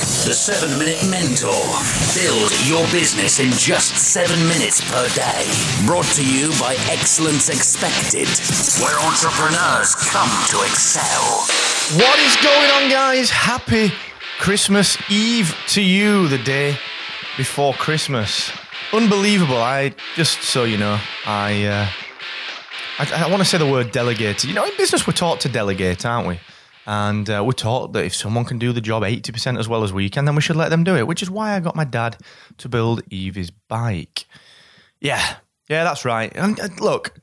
The 7 Minute Mentor. Build your business in just 7 minutes per day. Brought to you by Excellence Expected, where entrepreneurs come to excel. What is going on, guys? Happy Christmas Eve to you, the day before Christmas. Unbelievable. I just so you know, I uh, I, I want to say the word delegate. You know, in business we're taught to delegate, aren't we? And uh, we're taught that if someone can do the job 80% as well as we can, then we should let them do it, which is why I got my dad to build Evie's bike. Yeah, yeah, that's right. And uh, look,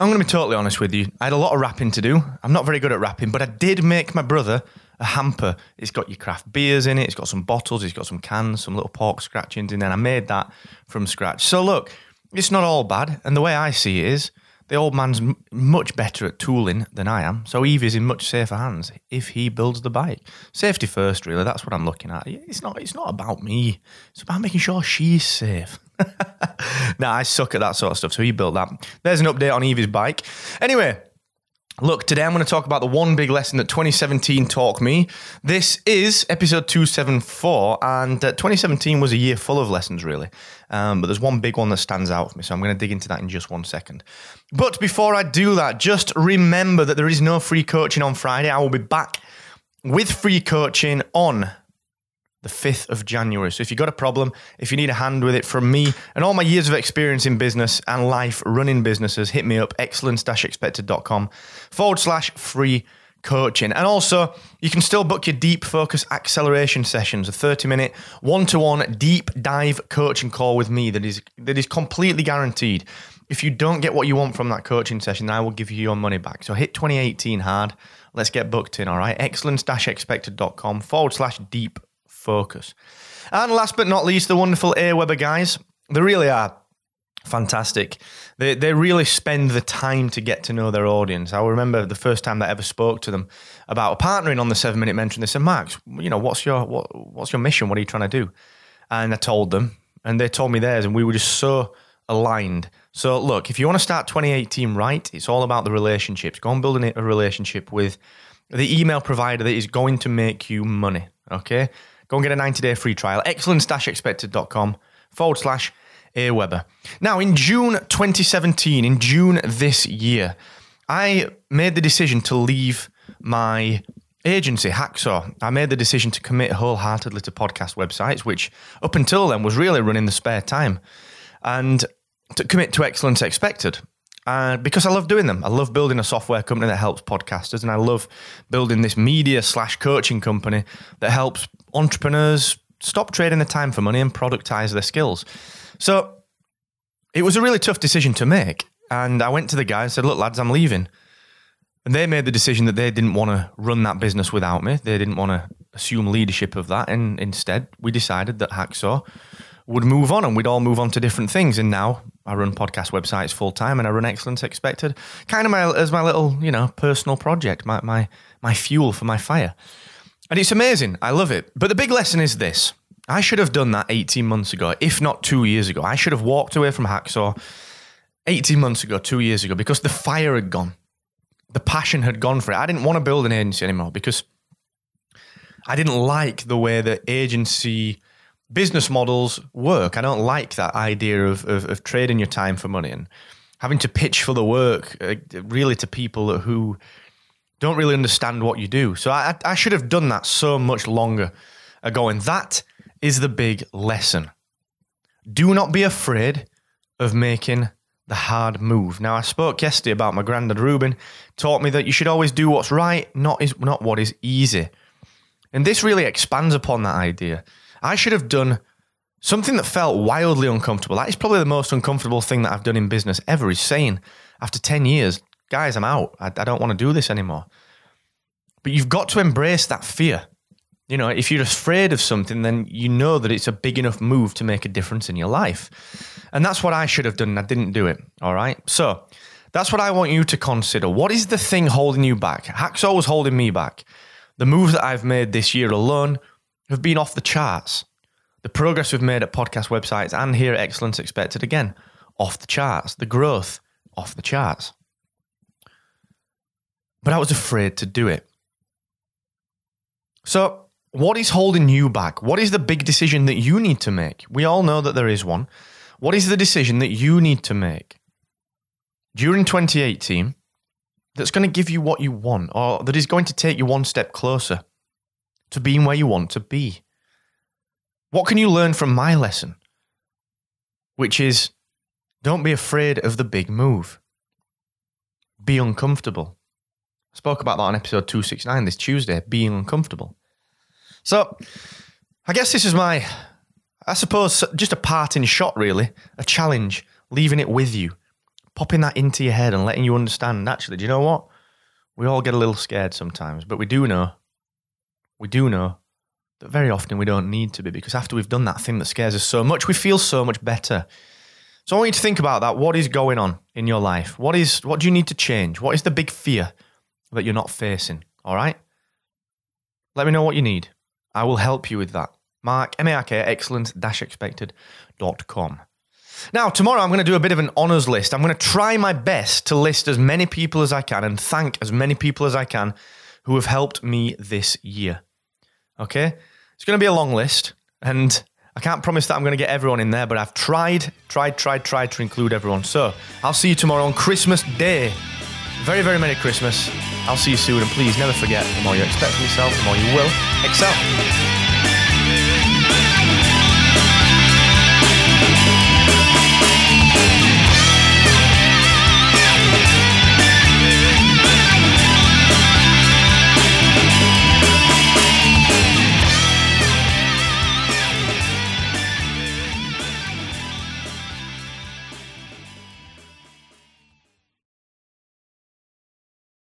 I'm going to be totally honest with you. I had a lot of wrapping to do. I'm not very good at wrapping, but I did make my brother a hamper. It's got your craft beers in it, it's got some bottles, it's got some cans, some little pork scratchings in there. I made that from scratch. So look, it's not all bad. And the way I see it is, the old man's m- much better at tooling than I am, so Evie's in much safer hands if he builds the bike. Safety first, really. That's what I'm looking at. It's not. It's not about me. It's about making sure she's safe. nah, I suck at that sort of stuff. So he built that. There's an update on Evie's bike. Anyway, Look, today I'm going to talk about the one big lesson that 2017 taught me. This is episode 274, and uh, 2017 was a year full of lessons, really. Um, but there's one big one that stands out for me, so I'm going to dig into that in just one second. But before I do that, just remember that there is no free coaching on Friday. I will be back with free coaching on the 5th of January. So if you've got a problem, if you need a hand with it from me and all my years of experience in business and life running businesses, hit me up, excellence-expected.com forward slash free coaching. And also, you can still book your deep focus acceleration sessions, a 30 minute one to one deep dive coaching call with me that is, that is completely guaranteed. If you don't get what you want from that coaching session, then I will give you your money back. So hit 2018 hard. Let's get booked in, all right? Excellence-expected.com forward slash deep focus. And last but not least, the wonderful Aweber guys. They really are fantastic. They, they really spend the time to get to know their audience. I remember the first time that I ever spoke to them about partnering on the seven minute mentor. And they said, Max, you know, what's your, what, what's your mission? What are you trying to do? And I told them, and they told me theirs, and we were just so aligned. So, look, if you want to start 2018 right, it's all about the relationships. Go and build a relationship with the email provider that is going to make you money. Okay. Go and get a 90 day free trial. Excellence-expected.com forward slash Aweber. Now, in June 2017, in June this year, I made the decision to leave my agency, Hacksaw. I made the decision to commit wholeheartedly to podcast websites, which up until then was really running the spare time, and to commit to Excellence Expected. Uh, because I love doing them. I love building a software company that helps podcasters, and I love building this media slash coaching company that helps entrepreneurs stop trading the time for money and productize their skills. So it was a really tough decision to make. And I went to the guy and said, Look, lads, I'm leaving. And they made the decision that they didn't want to run that business without me. They didn't want to assume leadership of that. And instead, we decided that Hacksaw would move on and we'd all move on to different things. And now I run podcast websites full time and I run Excellence Expected, kind of my, as my little, you know, personal project, my, my, my fuel for my fire. And it's amazing. I love it. But the big lesson is this I should have done that 18 months ago, if not two years ago. I should have walked away from Hacksaw 18 months ago, two years ago, because the fire had gone. The passion had gone for it. I didn't want to build an agency anymore because I didn't like the way the agency business models work. I don't like that idea of, of, of trading your time for money and having to pitch for the work uh, really to people who don't really understand what you do. So I, I should have done that so much longer ago. And that is the big lesson. Do not be afraid of making the hard move. Now, I spoke yesterday about my granddad Ruben, taught me that you should always do what's right, not, is, not what is easy. And this really expands upon that idea. I should have done something that felt wildly uncomfortable. That is probably the most uncomfortable thing that I've done in business ever, is saying, after 10 years, guys, I'm out. I, I don't want to do this anymore. But you've got to embrace that fear. You know, if you're afraid of something, then you know that it's a big enough move to make a difference in your life. And that's what I should have done. I didn't do it. All right. So That's what I want you to consider. What is the thing holding you back? Hacksaw was holding me back. The moves that I've made this year alone have been off the charts. The progress we've made at podcast websites and here at Excellence Expected, again, off the charts. The growth, off the charts. But I was afraid to do it. So, what is holding you back? What is the big decision that you need to make? We all know that there is one. What is the decision that you need to make during 2018 that's going to give you what you want or that is going to take you one step closer to being where you want to be? What can you learn from my lesson? Which is don't be afraid of the big move. Be uncomfortable. Spoke about that on episode 269 this Tuesday, being uncomfortable. So, I guess this is my, I suppose, just a parting shot, really, a challenge, leaving it with you, popping that into your head and letting you understand. Actually, do you know what? We all get a little scared sometimes, but we do know, we do know that very often we don't need to be because after we've done that thing that scares us so much, we feel so much better. So I want you to think about that. What is going on in your life? What is what do you need to change? What is the big fear that you're not facing? All right? Let me know what you need. I will help you with that. Mark, M-A-R-K, excellence-expected.com. Now, tomorrow I'm going to do a bit of an honours list. I'm going to try my best to list as many people as I can and thank as many people as I can who have helped me this year. Okay? It's going to be a long list, and I can't promise that I'm going to get everyone in there, but I've tried, tried, tried, tried to include everyone. So I'll see you tomorrow on Christmas Day. Very, very Merry Christmas. I'll see you soon, and please never forget the more you expect from yourself, the more you will excel.